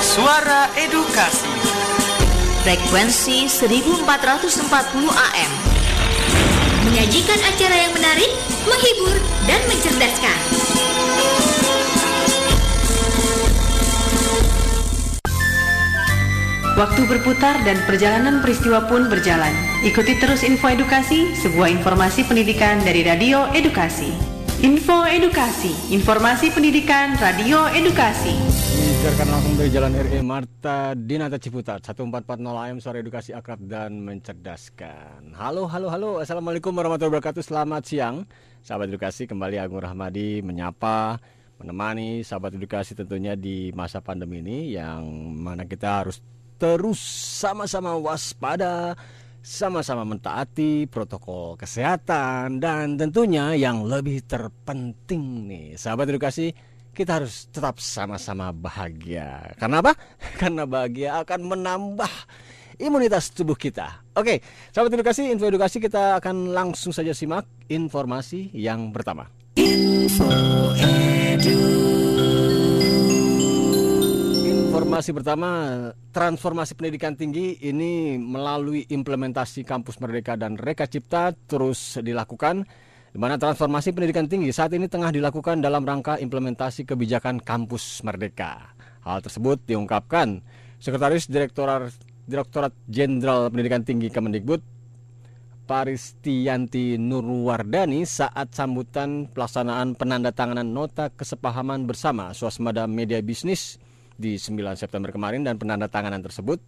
Suara Edukasi Frekuensi 1440 AM Menyajikan acara yang menarik, menghibur, dan mencerdaskan Waktu berputar dan perjalanan peristiwa pun berjalan. Ikuti terus info edukasi, sebuah informasi pendidikan dari Radio Edukasi. Info Edukasi, informasi pendidikan Radio Edukasi. Disiarkan langsung dari Jalan RE Marta Dinata Ciputat. 1440 AM Suara Edukasi Akrab dan Mencerdaskan. Halo, halo, halo. Assalamualaikum warahmatullahi wabarakatuh. Selamat siang. Sahabat Edukasi kembali Agung Rahmadi menyapa Menemani sahabat edukasi tentunya di masa pandemi ini Yang mana kita harus terus sama-sama waspada, sama-sama mentaati protokol kesehatan dan tentunya yang lebih terpenting nih, sahabat edukasi, kita harus tetap sama-sama bahagia. Karena apa? Karena bahagia akan menambah imunitas tubuh kita. Oke, sahabat edukasi, info edukasi kita akan langsung saja simak informasi yang pertama. Info edu. Informasi pertama, transformasi pendidikan tinggi ini melalui implementasi Kampus Merdeka dan Reka Cipta terus dilakukan di mana transformasi pendidikan tinggi saat ini tengah dilakukan dalam rangka implementasi kebijakan Kampus Merdeka. Hal tersebut diungkapkan Sekretaris Direktorat Direktorat Jenderal Pendidikan Tinggi Kemendikbud Paristianti Nurwardani saat sambutan pelaksanaan penandatanganan nota kesepahaman bersama swasembada media bisnis di 9 September kemarin dan penandatanganan tersebut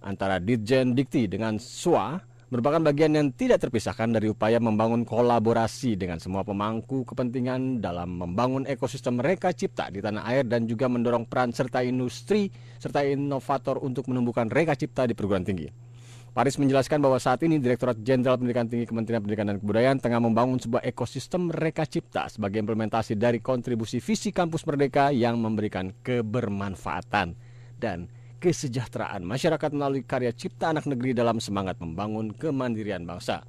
antara Ditjen Dikti dengan SWA merupakan bagian yang tidak terpisahkan dari upaya membangun kolaborasi dengan semua pemangku kepentingan dalam membangun ekosistem mereka cipta di tanah air dan juga mendorong peran serta industri serta inovator untuk menumbuhkan reka cipta di perguruan tinggi. Paris menjelaskan bahwa saat ini Direktorat Jenderal Pendidikan Tinggi Kementerian Pendidikan dan Kebudayaan tengah membangun sebuah ekosistem Reka Cipta sebagai implementasi dari kontribusi visi Kampus Merdeka yang memberikan kebermanfaatan dan kesejahteraan masyarakat melalui karya cipta anak negeri dalam semangat membangun kemandirian bangsa.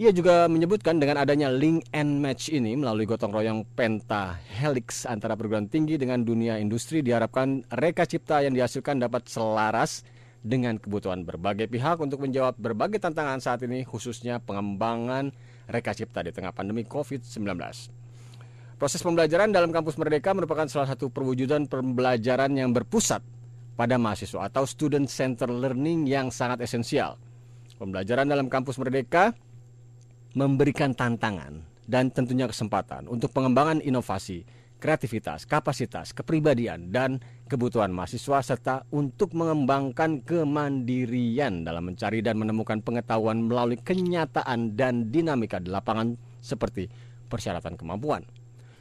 Ia juga menyebutkan dengan adanya link and match ini melalui gotong royong Penta Helix antara perguruan tinggi dengan dunia industri diharapkan reka cipta yang dihasilkan dapat selaras dengan kebutuhan berbagai pihak untuk menjawab berbagai tantangan saat ini khususnya pengembangan reka cipta di tengah pandemi COVID-19. Proses pembelajaran dalam kampus Merdeka merupakan salah satu perwujudan pembelajaran yang berpusat pada mahasiswa atau student center learning yang sangat esensial. Pembelajaran dalam kampus Merdeka memberikan tantangan dan tentunya kesempatan untuk pengembangan inovasi kreativitas, kapasitas, kepribadian, dan kebutuhan mahasiswa serta untuk mengembangkan kemandirian dalam mencari dan menemukan pengetahuan melalui kenyataan dan dinamika di lapangan seperti persyaratan kemampuan,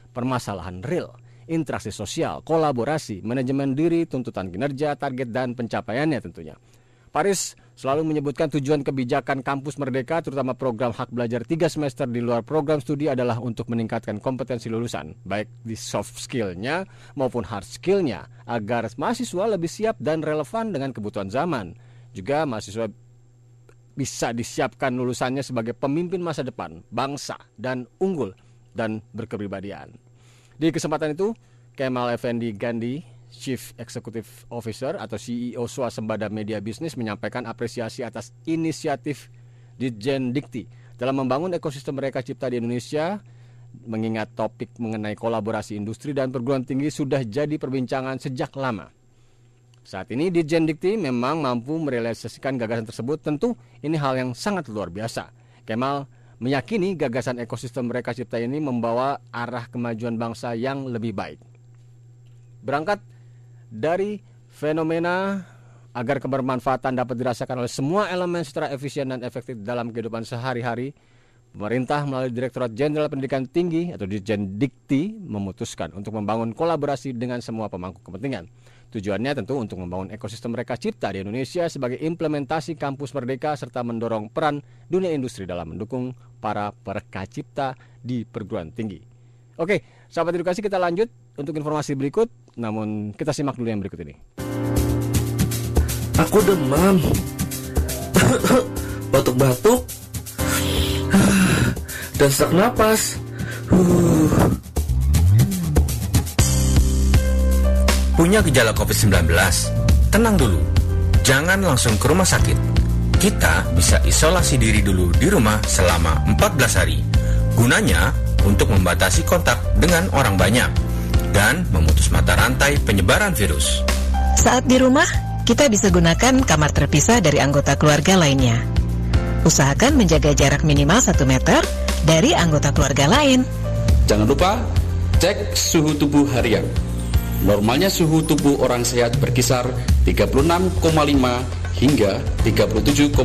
permasalahan real, interaksi sosial, kolaborasi, manajemen diri, tuntutan kinerja, target, dan pencapaiannya tentunya. Paris selalu menyebutkan tujuan kebijakan kampus merdeka terutama program hak belajar 3 semester di luar program studi adalah untuk meningkatkan kompetensi lulusan baik di soft skillnya maupun hard skillnya agar mahasiswa lebih siap dan relevan dengan kebutuhan zaman. Juga mahasiswa bisa disiapkan lulusannya sebagai pemimpin masa depan, bangsa, dan unggul dan berkepribadian. Di kesempatan itu, Kemal Effendi Gandhi Chief Executive Officer atau CEO Swasembada Media Bisnis menyampaikan apresiasi atas inisiatif Ditjen Dikti dalam membangun ekosistem mereka cipta di Indonesia mengingat topik mengenai kolaborasi industri dan perguruan tinggi sudah jadi perbincangan sejak lama. Saat ini Ditjen Dikti memang mampu merealisasikan gagasan tersebut tentu ini hal yang sangat luar biasa. Kemal meyakini gagasan ekosistem mereka cipta ini membawa arah kemajuan bangsa yang lebih baik. Berangkat dari fenomena agar kebermanfaatan dapat dirasakan oleh semua elemen secara efisien dan efektif dalam kehidupan sehari-hari, pemerintah melalui Direktorat Jenderal Pendidikan Tinggi atau Dirjen Dikti memutuskan untuk membangun kolaborasi dengan semua pemangku kepentingan. Tujuannya tentu untuk membangun ekosistem mereka cipta di Indonesia sebagai implementasi kampus merdeka serta mendorong peran dunia industri dalam mendukung para pereka cipta di perguruan tinggi. Oke, sahabat edukasi kita lanjut untuk informasi berikut, namun kita simak dulu yang berikut ini. Aku demam, batuk-batuk, dan sesak napas. punya gejala COVID-19, tenang dulu. Jangan langsung ke rumah sakit. Kita bisa isolasi diri dulu di rumah selama 14 hari. Gunanya untuk membatasi kontak dengan orang banyak dan memutus mata rantai penyebaran virus. Saat di rumah, kita bisa gunakan kamar terpisah dari anggota keluarga lainnya. Usahakan menjaga jarak minimal 1 meter dari anggota keluarga lain. Jangan lupa cek suhu tubuh harian. Normalnya suhu tubuh orang sehat berkisar 36,5 hingga 37,2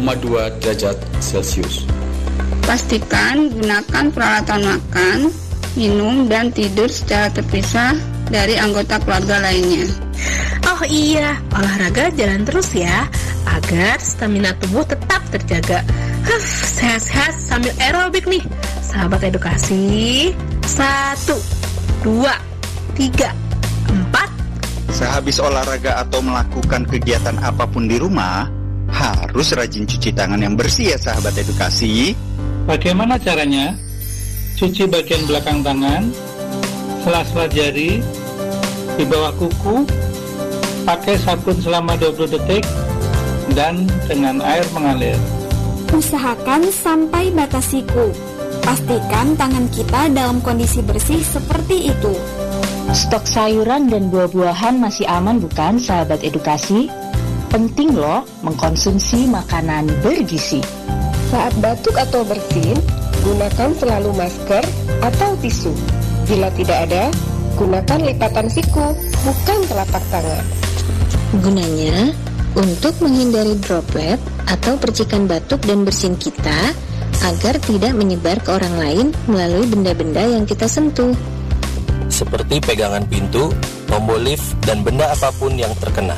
derajat Celcius. Pastikan gunakan peralatan makan, minum, dan tidur secara terpisah dari anggota keluarga lainnya. Oh iya, olahraga jalan terus ya, agar stamina tubuh tetap terjaga. Huff, sehat-sehat sambil aerobik nih. Sahabat edukasi, satu, dua, tiga, empat. Sehabis olahraga atau melakukan kegiatan apa pun di rumah, harus rajin cuci tangan yang bersih ya sahabat edukasi. Bagaimana caranya? Cuci bagian belakang tangan, sela-sela jari, di bawah kuku, pakai sabun selama 20 detik, dan dengan air mengalir. Usahakan sampai batas siku. Pastikan tangan kita dalam kondisi bersih seperti itu. Stok sayuran dan buah-buahan masih aman bukan sahabat edukasi? Penting loh mengkonsumsi makanan bergizi. Saat batuk atau bersin, gunakan selalu masker atau tisu. Bila tidak ada, gunakan lipatan siku, bukan telapak tangan. Gunanya untuk menghindari droplet atau percikan batuk dan bersin kita agar tidak menyebar ke orang lain melalui benda-benda yang kita sentuh. Seperti pegangan pintu, tombol lift, dan benda apa pun yang terkena.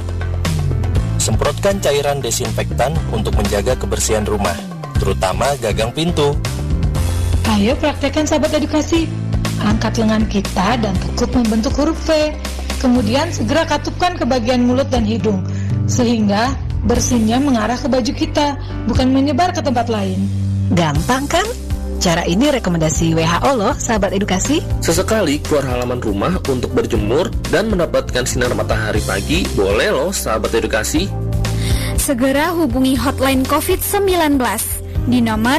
Semprotkan cairan desinfektan untuk menjaga kebersihan rumah, terutama gagang pintu. Ayo praktekkan sahabat edukasi. Angkat lengan kita dan tekuk membentuk huruf V. Kemudian segera katupkan ke bagian mulut dan hidung. Sehingga bersinnya mengarah ke baju kita, bukan menyebar ke tempat lain. Gampang kan? Cara ini rekomendasi WHO loh, sahabat edukasi. Sesekali keluar halaman rumah untuk berjemur dan mendapatkan sinar matahari pagi, boleh loh sahabat edukasi. Segera hubungi hotline COVID-19 di nomor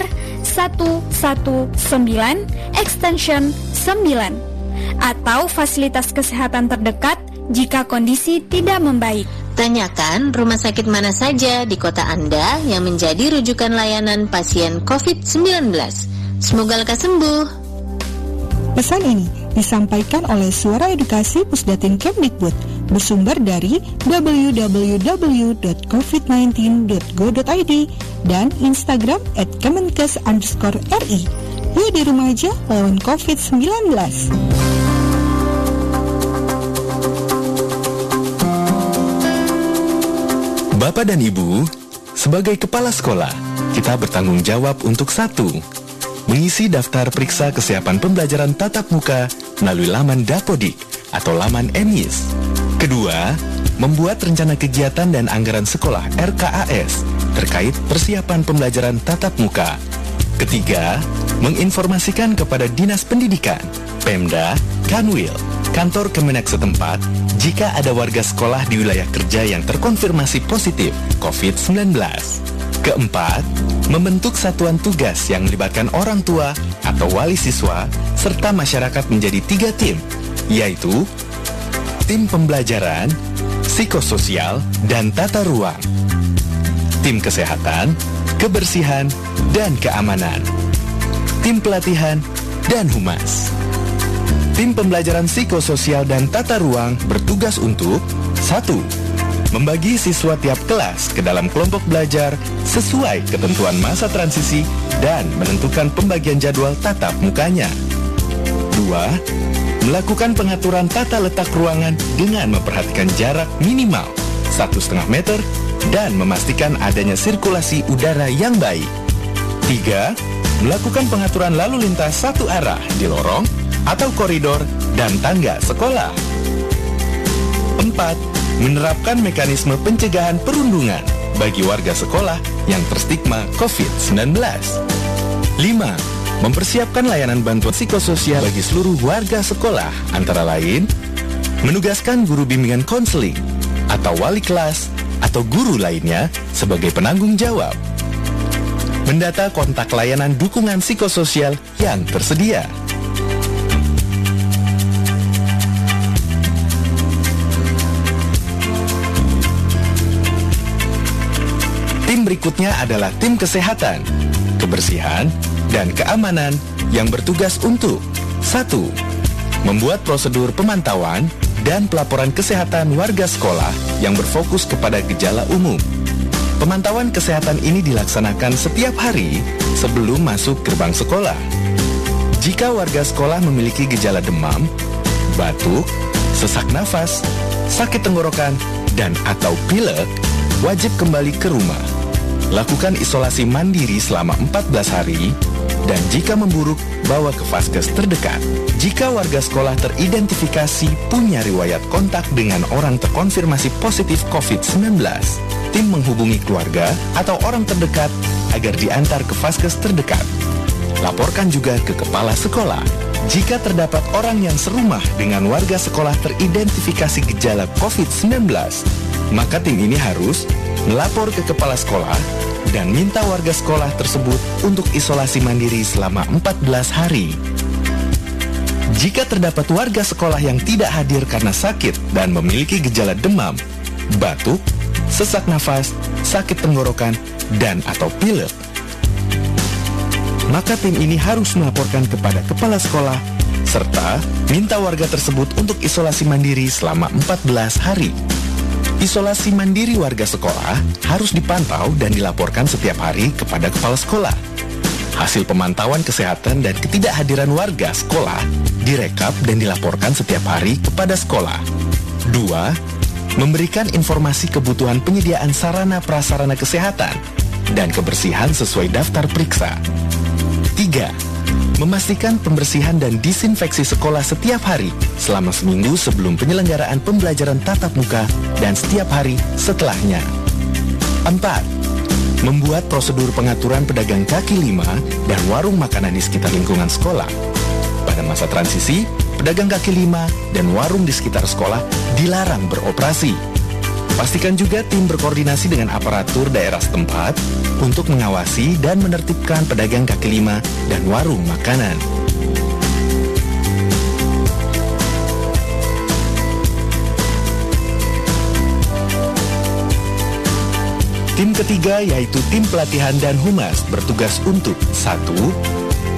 119 extension 9 atau fasilitas kesehatan terdekat jika kondisi tidak membaik. Tanyakan rumah sakit mana saja di kota Anda yang menjadi rujukan layanan pasien COVID-19. Semoga lekas sembuh. Pesan ini disampaikan oleh Suara Edukasi Pusdatin Kemdikbud bersumber dari www.covid19.go.id dan Instagram at Kemenkes underscore RI. Yuk di rumah aja lawan COVID-19. Bapak dan Ibu, sebagai kepala sekolah, kita bertanggung jawab untuk satu, mengisi daftar periksa kesiapan pembelajaran tatap muka melalui laman Dapodik atau laman ENIS. Kedua, membuat rencana kegiatan dan anggaran sekolah RKAS terkait persiapan pembelajaran tatap muka. Ketiga, menginformasikan kepada Dinas Pendidikan, Pemda, Kanwil, kantor Kemenak setempat jika ada warga sekolah di wilayah kerja yang terkonfirmasi positif COVID-19. Keempat, membentuk satuan tugas yang melibatkan orang tua atau wali siswa serta masyarakat menjadi tiga tim, yaitu tim pembelajaran, psikososial, dan tata ruang, tim kesehatan, kebersihan, dan keamanan, tim pelatihan, dan humas. Tim pembelajaran psikososial dan tata ruang bertugas untuk satu, Membagi siswa tiap kelas ke dalam kelompok belajar sesuai ketentuan masa transisi dan menentukan pembagian jadwal tatap mukanya. Dua, Melakukan pengaturan tata letak ruangan dengan memperhatikan jarak minimal satu setengah meter dan memastikan adanya sirkulasi udara yang baik. Tiga, Melakukan pengaturan lalu lintas satu arah di lorong atau koridor dan tangga sekolah. Empat, Menerapkan mekanisme pencegahan perundungan bagi warga sekolah yang terstigma COVID-19. Lima, Mempersiapkan layanan bantuan psikososial bagi seluruh warga sekolah, antara lain Menugaskan guru bimbingan konseling atau wali kelas atau guru lainnya sebagai penanggung jawab. Mendata kontak layanan dukungan psikososial yang tersedia. Tim berikutnya adalah tim kesehatan, kebersihan, dan keamanan yang bertugas untuk 1. Membuat prosedur pemantauan dan pelaporan kesehatan warga sekolah yang berfokus kepada gejala umum. Pemantauan kesehatan ini dilaksanakan setiap hari sebelum masuk gerbang sekolah. Jika warga sekolah memiliki gejala demam, batuk, sesak nafas, sakit tenggorokan, dan atau pilek, wajib kembali ke rumah. Lakukan isolasi mandiri selama 14 hari dan jika memburuk, bawa ke vaskes terdekat. Jika warga sekolah teridentifikasi punya riwayat kontak dengan orang terkonfirmasi positif COVID-19, tim menghubungi keluarga atau orang terdekat agar diantar ke vaskes terdekat. Laporkan juga ke kepala sekolah. Jika terdapat orang yang serumah dengan warga sekolah teridentifikasi gejala COVID-19, maka tim ini harus melapor ke kepala sekolah dan minta warga sekolah tersebut untuk isolasi mandiri selama 14 hari. Jika terdapat warga sekolah yang tidak hadir karena sakit dan memiliki gejala demam, batuk, sesak nafas, sakit tenggorokan, dan atau pilek, maka tim ini harus melaporkan kepada kepala sekolah serta minta warga tersebut untuk isolasi mandiri selama 14 hari. Isolasi mandiri warga sekolah harus dipantau dan dilaporkan setiap hari kepada kepala sekolah. Hasil pemantauan kesehatan dan ketidakhadiran warga sekolah direkap dan dilaporkan setiap hari kepada sekolah. 2. Memberikan informasi kebutuhan penyediaan sarana prasarana kesehatan dan kebersihan sesuai daftar periksa. 3 memastikan pembersihan dan disinfeksi sekolah setiap hari selama seminggu sebelum penyelenggaraan pembelajaran tatap muka dan setiap hari setelahnya. 4. Membuat prosedur pengaturan pedagang kaki lima dan warung makanan di sekitar lingkungan sekolah. Pada masa transisi, pedagang kaki lima dan warung di sekitar sekolah dilarang beroperasi Pastikan juga tim berkoordinasi dengan aparatur daerah setempat untuk mengawasi dan menertibkan pedagang kaki lima dan warung makanan. Tim ketiga yaitu tim pelatihan dan humas bertugas untuk satu,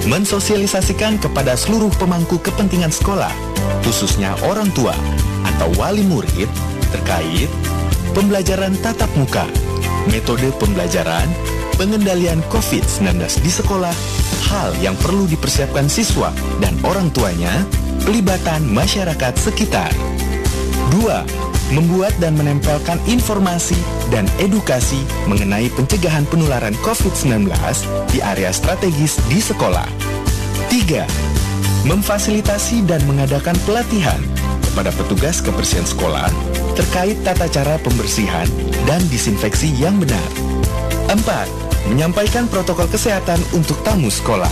Mensosialisasikan kepada seluruh pemangku kepentingan sekolah, khususnya orang tua atau wali murid, terkait pembelajaran tatap muka, metode pembelajaran, pengendalian COVID-19 di sekolah, hal yang perlu dipersiapkan siswa dan orang tuanya, pelibatan masyarakat sekitar. 2 membuat dan menempelkan informasi dan edukasi mengenai pencegahan penularan COVID-19 di area strategis di sekolah. 3. Memfasilitasi dan mengadakan pelatihan kepada petugas kebersihan sekolah terkait tata cara pembersihan dan disinfeksi yang benar. 4. Menyampaikan protokol kesehatan untuk tamu sekolah.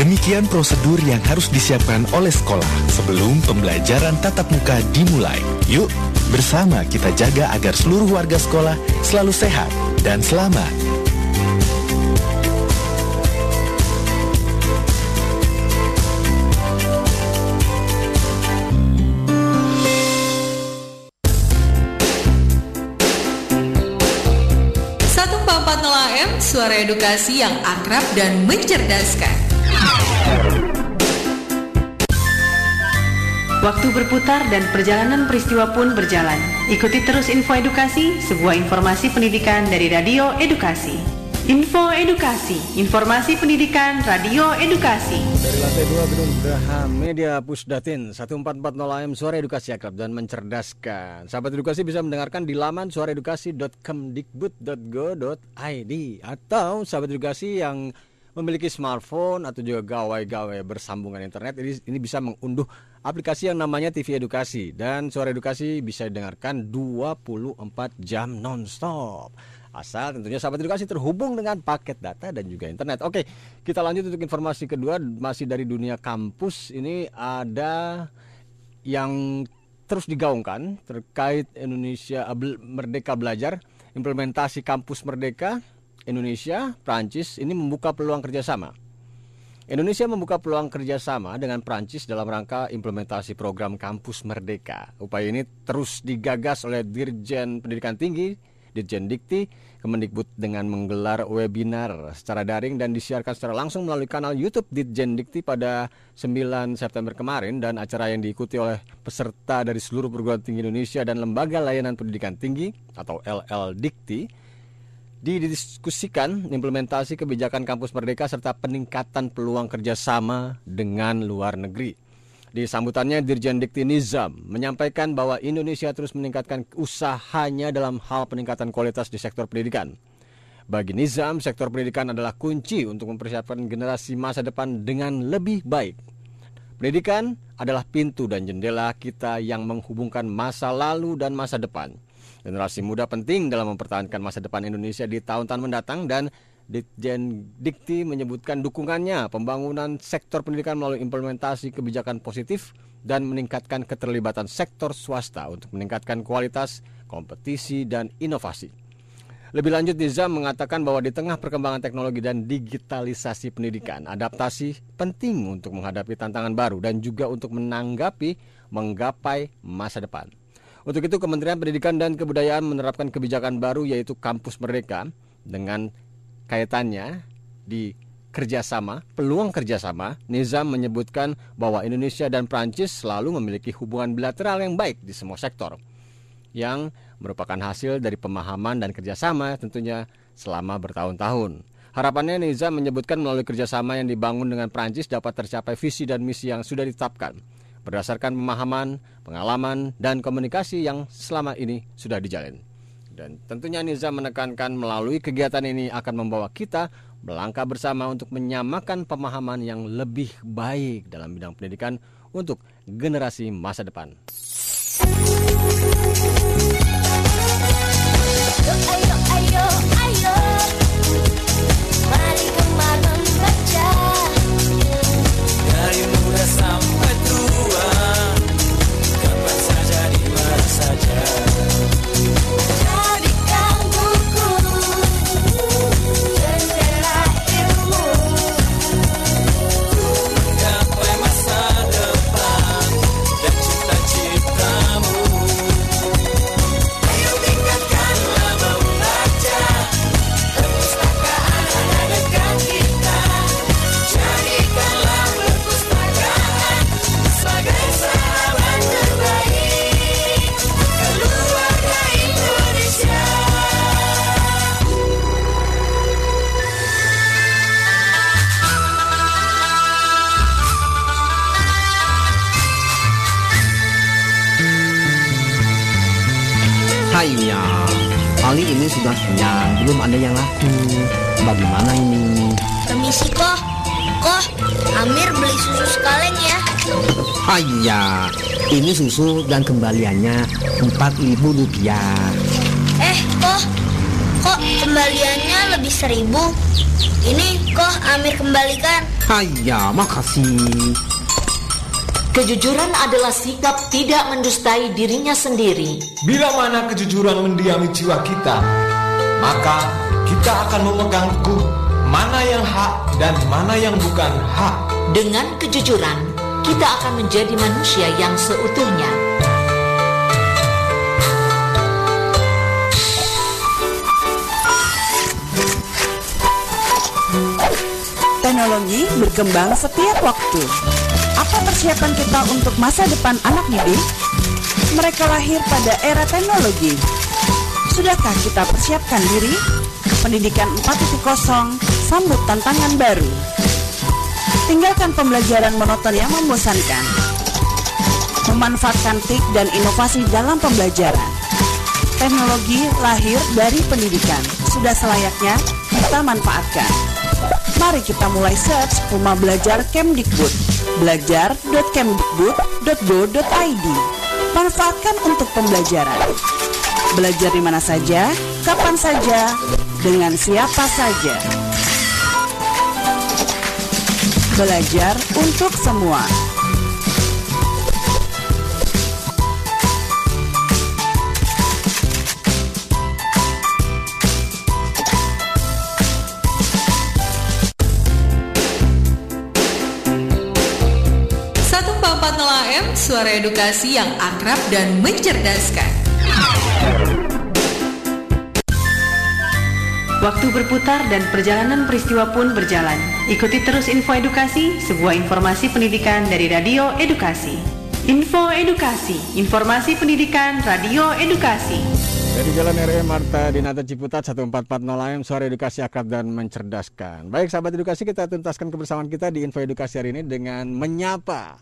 Demikian prosedur yang harus disiapkan oleh sekolah sebelum pembelajaran tatap muka dimulai. Yuk, bersama kita jaga agar seluruh warga sekolah selalu sehat dan selamat. Edukasi yang akrab dan mencerdaskan. Waktu berputar dan perjalanan peristiwa pun berjalan. Ikuti terus info edukasi, sebuah informasi pendidikan dari Radio Edukasi. Info Edukasi, informasi pendidikan Radio Edukasi. Dari lantai 2 Gedung Graha Media Pusdatin 1440 AM Suara Edukasi Akrab dan Mencerdaskan. Sahabat edukasi bisa mendengarkan di laman suaraedukasi.kemdikbud.go.id atau sahabat edukasi yang memiliki smartphone atau juga gawai-gawai bersambungan internet ini, ini bisa mengunduh aplikasi yang namanya TV Edukasi dan suara edukasi bisa didengarkan 24 jam nonstop asal tentunya sahabat edukasi terhubung dengan paket data dan juga internet. Oke, kita lanjut untuk informasi kedua masih dari dunia kampus ini ada yang terus digaungkan terkait Indonesia Merdeka Belajar, implementasi kampus Merdeka Indonesia, Prancis ini membuka peluang kerjasama. Indonesia membuka peluang kerjasama dengan Prancis dalam rangka implementasi program Kampus Merdeka. Upaya ini terus digagas oleh Dirjen Pendidikan Tinggi, Dirjen Dikti, Kemendikbud dengan menggelar webinar secara daring dan disiarkan secara langsung melalui kanal YouTube Dirjen Dikti pada 9 September kemarin dan acara yang diikuti oleh peserta dari seluruh perguruan tinggi Indonesia dan Lembaga Layanan Pendidikan Tinggi atau LL Dikti didiskusikan implementasi kebijakan kampus merdeka serta peningkatan peluang kerjasama dengan luar negeri. Di sambutannya, Dirjen Dikti Nizam menyampaikan bahwa Indonesia terus meningkatkan usahanya dalam hal peningkatan kualitas di sektor pendidikan. Bagi Nizam, sektor pendidikan adalah kunci untuk mempersiapkan generasi masa depan dengan lebih baik. Pendidikan adalah pintu dan jendela kita yang menghubungkan masa lalu dan masa depan. Generasi muda penting dalam mempertahankan masa depan Indonesia di tahun-tahun mendatang dan Ditjen Dikti menyebutkan dukungannya pembangunan sektor pendidikan melalui implementasi kebijakan positif dan meningkatkan keterlibatan sektor swasta untuk meningkatkan kualitas, kompetisi, dan inovasi. Lebih lanjut, Nizam mengatakan bahwa di tengah perkembangan teknologi dan digitalisasi pendidikan, adaptasi penting untuk menghadapi tantangan baru dan juga untuk menanggapi menggapai masa depan. Untuk itu Kementerian Pendidikan dan Kebudayaan menerapkan kebijakan baru yaitu Kampus Merdeka dengan kaitannya di kerjasama, peluang kerjasama, Nizam menyebutkan bahwa Indonesia dan Prancis selalu memiliki hubungan bilateral yang baik di semua sektor yang merupakan hasil dari pemahaman dan kerjasama tentunya selama bertahun-tahun. Harapannya Nizam menyebutkan melalui kerjasama yang dibangun dengan Prancis dapat tercapai visi dan misi yang sudah ditetapkan berdasarkan pemahaman, pengalaman, dan komunikasi yang selama ini sudah dijalin. Dan tentunya Nizam menekankan melalui kegiatan ini akan membawa kita melangkah bersama untuk menyamakan pemahaman yang lebih baik dalam bidang pendidikan untuk generasi masa depan. Ini susu dan kembaliannya empat ribu rupiah. Eh, kok, kok kembaliannya lebih seribu? Ini kok Amir kembalikan. Ayah, makasih. Kejujuran adalah sikap tidak mendustai dirinya sendiri. Bila mana kejujuran mendiami jiwa kita, maka kita akan memegang teguh mana yang hak dan mana yang bukan hak. Dengan kejujuran, kita akan menjadi manusia yang seutuhnya. Teknologi berkembang setiap waktu apa persiapan kita untuk masa depan anak didik? Mereka lahir pada era teknologi. Sudahkah kita persiapkan diri? Pendidikan 4.0 sambut tantangan baru. Tinggalkan pembelajaran monoton yang membosankan. Memanfaatkan TIK dan inovasi dalam pembelajaran. Teknologi lahir dari pendidikan. Sudah selayaknya kita manfaatkan. Mari kita mulai search Rumah Belajar Kemdikbud belajar.kemdikbud.go.id Manfaatkan untuk pembelajaran Belajar di mana saja, kapan saja, dengan siapa saja Belajar untuk semua. Suara edukasi yang akrab dan mencerdaskan. Waktu berputar dan perjalanan peristiwa pun berjalan. Ikuti terus info edukasi, sebuah informasi pendidikan dari Radio Edukasi. Info Edukasi, informasi pendidikan Radio Edukasi. Dari Jalan RE Marta Dinata Ciputat 1440 AM Suara Edukasi Akrab dan Mencerdaskan. Baik sahabat edukasi kita tuntaskan kebersamaan kita di Info Edukasi hari ini dengan menyapa.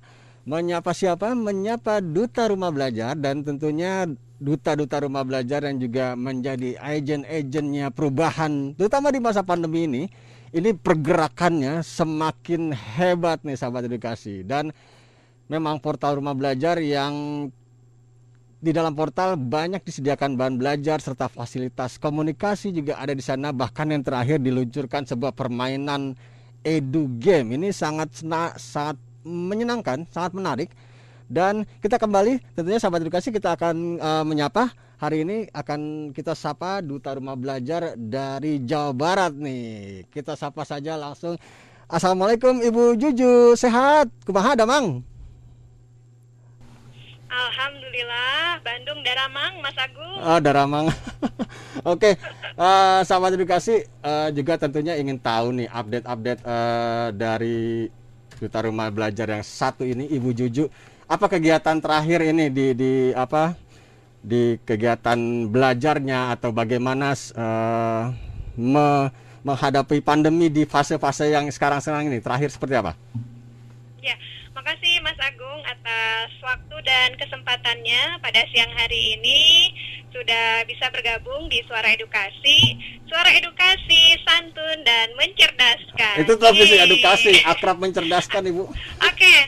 Menyapa siapa? Menyapa Duta Rumah Belajar dan tentunya duta-duta rumah belajar yang juga menjadi agen-agennya perubahan terutama di masa pandemi ini ini pergerakannya semakin hebat nih sahabat edukasi. Dan memang portal rumah belajar yang di dalam portal banyak disediakan bahan belajar serta fasilitas komunikasi juga ada di sana. Bahkan yang terakhir diluncurkan sebuah permainan edu game. Ini sangat sangat menyenangkan sangat menarik dan kita kembali tentunya sahabat edukasi kita akan uh, menyapa hari ini akan kita sapa duta rumah belajar dari Jawa Barat nih. Kita sapa saja langsung. Assalamualaikum Ibu Juju, sehat? Kumaha Damang? Alhamdulillah, Bandung Daramang, Mas Agung. Oh, Daramang. Oke, okay. uh, sahabat edukasi uh, juga tentunya ingin tahu nih update-update uh, dari duta rumah belajar yang satu ini Ibu Juju apa kegiatan terakhir ini di di apa di kegiatan belajarnya atau bagaimana uh, me, menghadapi pandemi di fase-fase yang sekarang-sekarang ini terakhir seperti apa? Makasih Mas Agung atas waktu dan kesempatannya pada siang hari ini sudah bisa bergabung di Suara Edukasi. Suara Edukasi santun dan mencerdaskan. Itu televisi edukasi, akrab mencerdaskan Ibu. Oke, okay.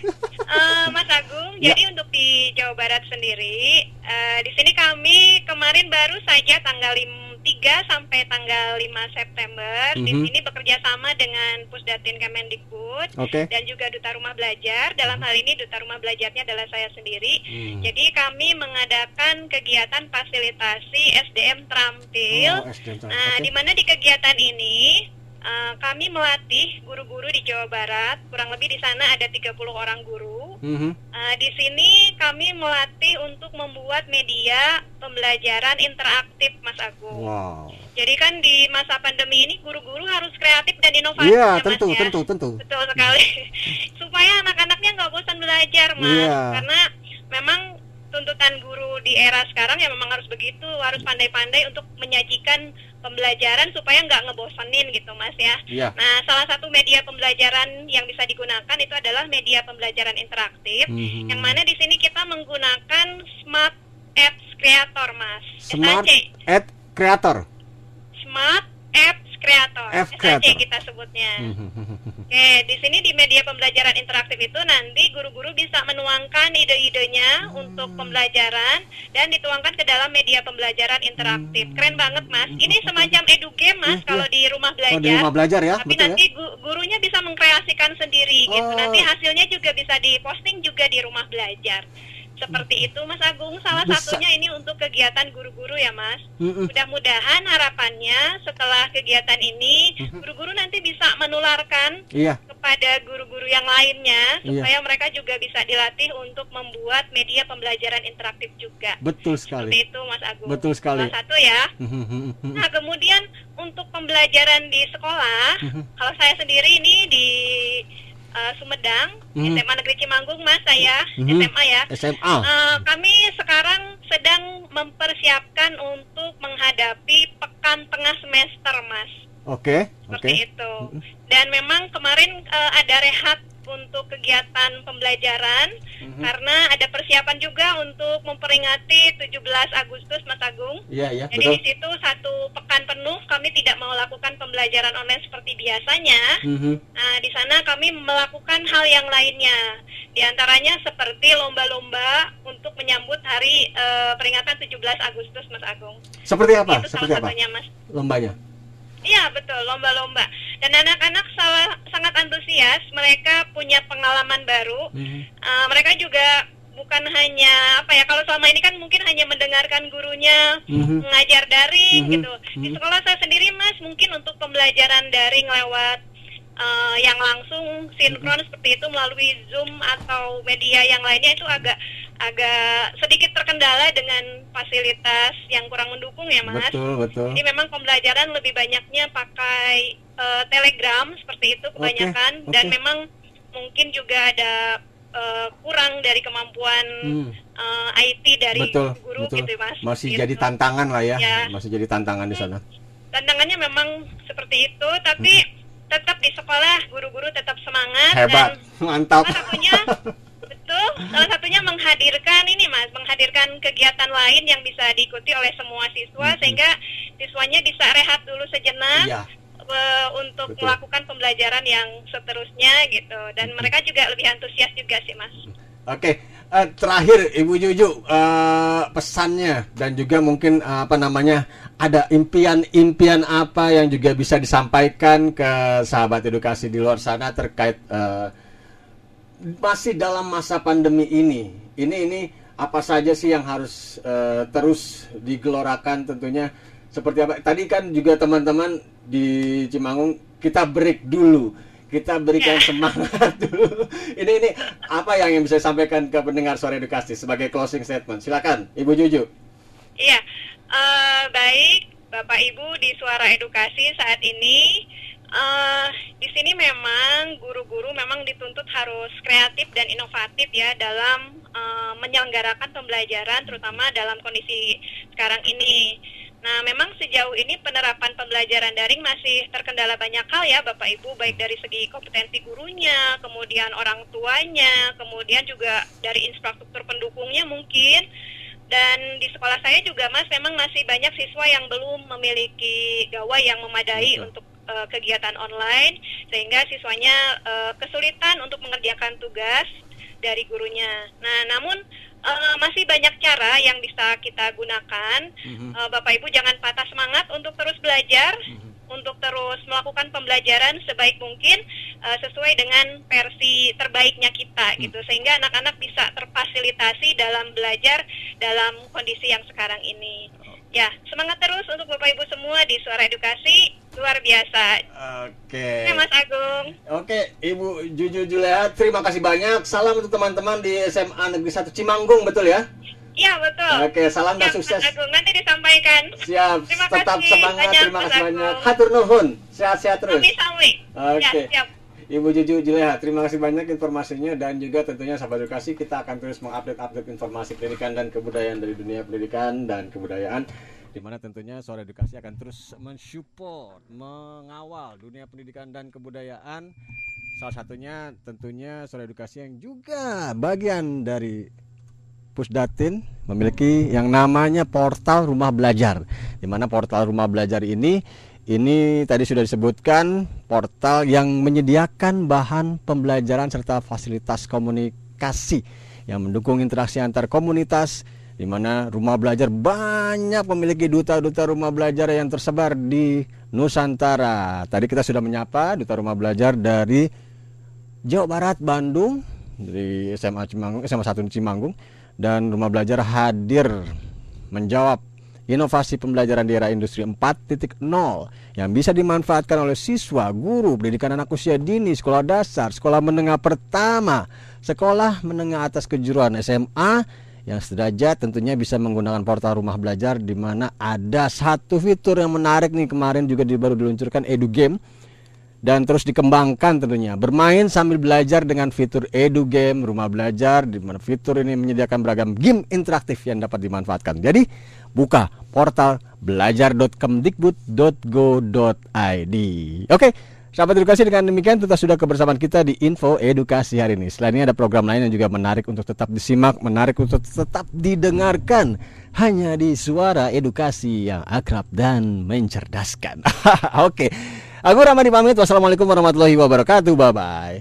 uh, eh, Mas Agung. Ya. Jadi untuk di Jawa Barat sendiri, uh, di sini kami kemarin baru saja tanggal 5 3 sampai tanggal 5 September mm -hmm. di sini bekerja sama dengan Pusdatin Kemendikbud okay. dan juga Duta Rumah Belajar. Dalam hal ini Duta Rumah Belajarnya adalah saya sendiri. Mm. Jadi kami mengadakan kegiatan fasilitasi SDM terampil. Oh, SDM. Nah, okay. di mana di kegiatan ini Uh, kami melatih guru-guru di Jawa Barat, kurang lebih di sana ada 30 orang guru. Mm-hmm. Uh, di sini kami melatih untuk membuat media pembelajaran interaktif, Mas Agung. Wow. Jadi kan di masa pandemi ini guru-guru harus kreatif dan inovatif. Iya, ya, tentu, Mas, ya? tentu, tentu. Betul sekali. Supaya anak-anaknya nggak bosan belajar, Mas. Yeah. Karena memang tuntutan guru di era sekarang ya memang harus begitu, harus pandai-pandai untuk menyajikan pembelajaran supaya nggak ngebosenin gitu mas ya. ya. Nah salah satu media pembelajaran yang bisa digunakan itu adalah media pembelajaran interaktif, hmm. yang mana di sini kita menggunakan Smart Apps Creator mas. Smart App Creator. Smart Apps Creator. App Creator. kita sebutnya. Oke, di sini di media pembelajaran interaktif itu nanti guru-guru bisa menuangkan ide-idenya hmm. untuk pembelajaran dan dituangkan ke dalam media pembelajaran interaktif. Keren banget, Mas. Ini semacam edu game, Mas, iya, kalau iya. di rumah belajar. Oh, di rumah belajar ya. Tapi Betul nanti ya? gurunya bisa mengkreasikan sendiri oh. gitu. Nanti hasilnya juga bisa diposting juga di rumah belajar. Seperti itu Mas Agung, salah Bisa. satunya ini untuk kegiatan guru-guru ya Mas. Mm-mm. Mudah-mudahan harapannya setelah kegiatan ini guru-guru nanti bisa menularkan iya. kepada guru-guru yang lainnya iya. supaya mereka juga bisa dilatih untuk membuat media pembelajaran interaktif juga. Betul sekali. Seperti itu Mas Agung. Betul sekali. Salah satu ya. nah kemudian untuk pembelajaran di sekolah, kalau saya sendiri ini di uh, Sumedang, hmm. SMA Negeri Cimanggung, Mas saya hmm. SMA ya. SMA. Uh, eh, kami sekarang sedang mempersiapkan untuk menghadapi pekan tengah semester, Mas. Oke. Okay. Seperti okay. itu. Dan memang kemarin uh, ada rehat untuk kegiatan pembelajaran mm-hmm. karena ada persiapan juga untuk memperingati 17 Agustus Mas Agung. Iya, iya, Jadi betul. di situ satu pekan penuh kami tidak mau lakukan pembelajaran online seperti biasanya. Mm-hmm. Nah, di sana kami melakukan hal yang lainnya. Di antaranya seperti lomba-lomba untuk menyambut hari uh, peringatan 17 Agustus Mas Agung. Seperti apa? Itu seperti salah satunya, Mas. Lombanya. Iya betul lomba-lomba dan anak-anak sangat antusias mereka punya pengalaman baru mm-hmm. uh, mereka juga bukan hanya apa ya kalau selama ini kan mungkin hanya mendengarkan gurunya mm-hmm. mengajar daring mm-hmm. gitu di mhm. sekolah saya sendiri mas mungkin untuk pembelajaran daring lewat uh, yang langsung sinkron seperti itu melalui Zoom atau media yang lainnya itu agak agak sedikit terkendala dengan fasilitas yang kurang mendukung ya mas. Betul betul. Jadi memang pembelajaran lebih banyaknya pakai uh, Telegram seperti itu kebanyakan okay, dan memang mungkin juga ada uh, kurang dari kemampuan hmm. uh, IT dari betul, guru betul. gitu mas. Masih gitu. jadi tantangan lah ya. ya. Masih jadi tantangan di sana. Tantangannya memang seperti itu tapi hmm. tetap di sekolah guru-guru tetap semangat Hebat. dan mantap. Satunya betul salah satunya menghadirkan ini mas menghadirkan kegiatan lain yang bisa diikuti oleh semua siswa hmm. sehingga siswanya bisa rehat dulu sejenak iya. uh, untuk betul. melakukan pembelajaran yang seterusnya gitu dan hmm. mereka juga lebih antusias juga sih mas Oke, uh, terakhir Ibu Juju uh, pesannya dan juga mungkin uh, apa namanya ada impian-impian apa yang juga bisa disampaikan ke sahabat edukasi di luar sana terkait uh, masih dalam masa pandemi ini. Ini ini apa saja sih yang harus uh, terus digelorakan tentunya seperti apa? Tadi kan juga teman-teman di Cimangung kita break dulu. Kita berikan semangat dulu. Ini ini apa yang bisa disampaikan ke pendengar sore edukasi sebagai closing statement? Silakan, Ibu Juju. Iya, uh, baik Bapak Ibu di Suara Edukasi saat ini Uh, di sini memang guru-guru memang dituntut harus kreatif dan inovatif ya dalam uh, menyelenggarakan pembelajaran terutama dalam kondisi sekarang ini. Nah, memang sejauh ini penerapan pembelajaran daring masih terkendala banyak hal ya Bapak Ibu, baik dari segi kompetensi gurunya, kemudian orang tuanya, kemudian juga dari infrastruktur pendukungnya mungkin. Dan di sekolah saya juga Mas memang masih banyak siswa yang belum memiliki gawai yang memadai Betul. untuk uh, kegiatan online sehingga siswanya uh, kesulitan untuk mengerjakan tugas dari gurunya. Nah, namun uh, masih banyak cara yang bisa kita gunakan. Mm-hmm. Uh, Bapak Ibu jangan patah semangat untuk terus belajar, mm-hmm. untuk terus melakukan pembelajaran sebaik mungkin uh, sesuai dengan versi terbaiknya kita mm-hmm. gitu, sehingga anak-anak bisa terfasilitasi dalam belajar dalam kondisi yang sekarang ini. Ya, semangat terus untuk Bapak Ibu semua di Suara Edukasi luar biasa. Oke. Okay. Mas Agung. Oke, Ibu Juju Julia, terima kasih banyak. Salam untuk teman-teman di SMA Negeri 1 Cimanggung, betul ya? Iya, betul. Oke, salam dan sukses. Mas Agung, nanti disampaikan. Siap, terima tetap kasih semangat, banyak, terima kasih banyak. Hatur nuhun, sehat-sehat terus. Sami-sami. Oke. Ya, siap. Ibu Juju Juleha, terima kasih banyak informasinya dan juga tentunya sahabat edukasi kita akan terus mengupdate-update informasi pendidikan dan kebudayaan dari dunia pendidikan dan kebudayaan di mana tentunya Suara Edukasi akan terus mensupport, mengawal dunia pendidikan dan kebudayaan. Salah satunya tentunya Suara Edukasi yang juga bagian dari Pusdatin memiliki yang namanya portal rumah belajar. Di mana portal rumah belajar ini ini tadi sudah disebutkan portal yang menyediakan bahan pembelajaran serta fasilitas komunikasi yang mendukung interaksi antar komunitas di mana rumah belajar banyak memiliki duta-duta rumah belajar yang tersebar di Nusantara. Tadi kita sudah menyapa duta rumah belajar dari Jawa Barat, Bandung, dari SMA Cimanggung, SMA 1 Cimanggung dan rumah belajar hadir menjawab inovasi pembelajaran di era industri 4.0 yang bisa dimanfaatkan oleh siswa, guru, pendidikan anak usia dini, sekolah dasar, sekolah menengah pertama, sekolah menengah atas kejuruan SMA yang sederajat tentunya bisa menggunakan portal rumah belajar di mana ada satu fitur yang menarik nih kemarin juga baru diluncurkan Edu Game dan terus dikembangkan tentunya. Bermain sambil belajar dengan fitur edu game rumah belajar di mana fitur ini menyediakan beragam game interaktif yang dapat dimanfaatkan. Jadi, buka portal belajar.kemdikbud.go.id. Oke, sahabat edukasi dengan demikian kita sudah kebersamaan kita di Info Edukasi hari ini. Selain ini ada program lain yang juga menarik untuk tetap disimak, menarik untuk tetap didengarkan hanya di suara edukasi yang akrab dan mencerdaskan. Oke. Aku Ramadi pamit. Wassalamualaikum warahmatullahi wabarakatuh. Bye bye.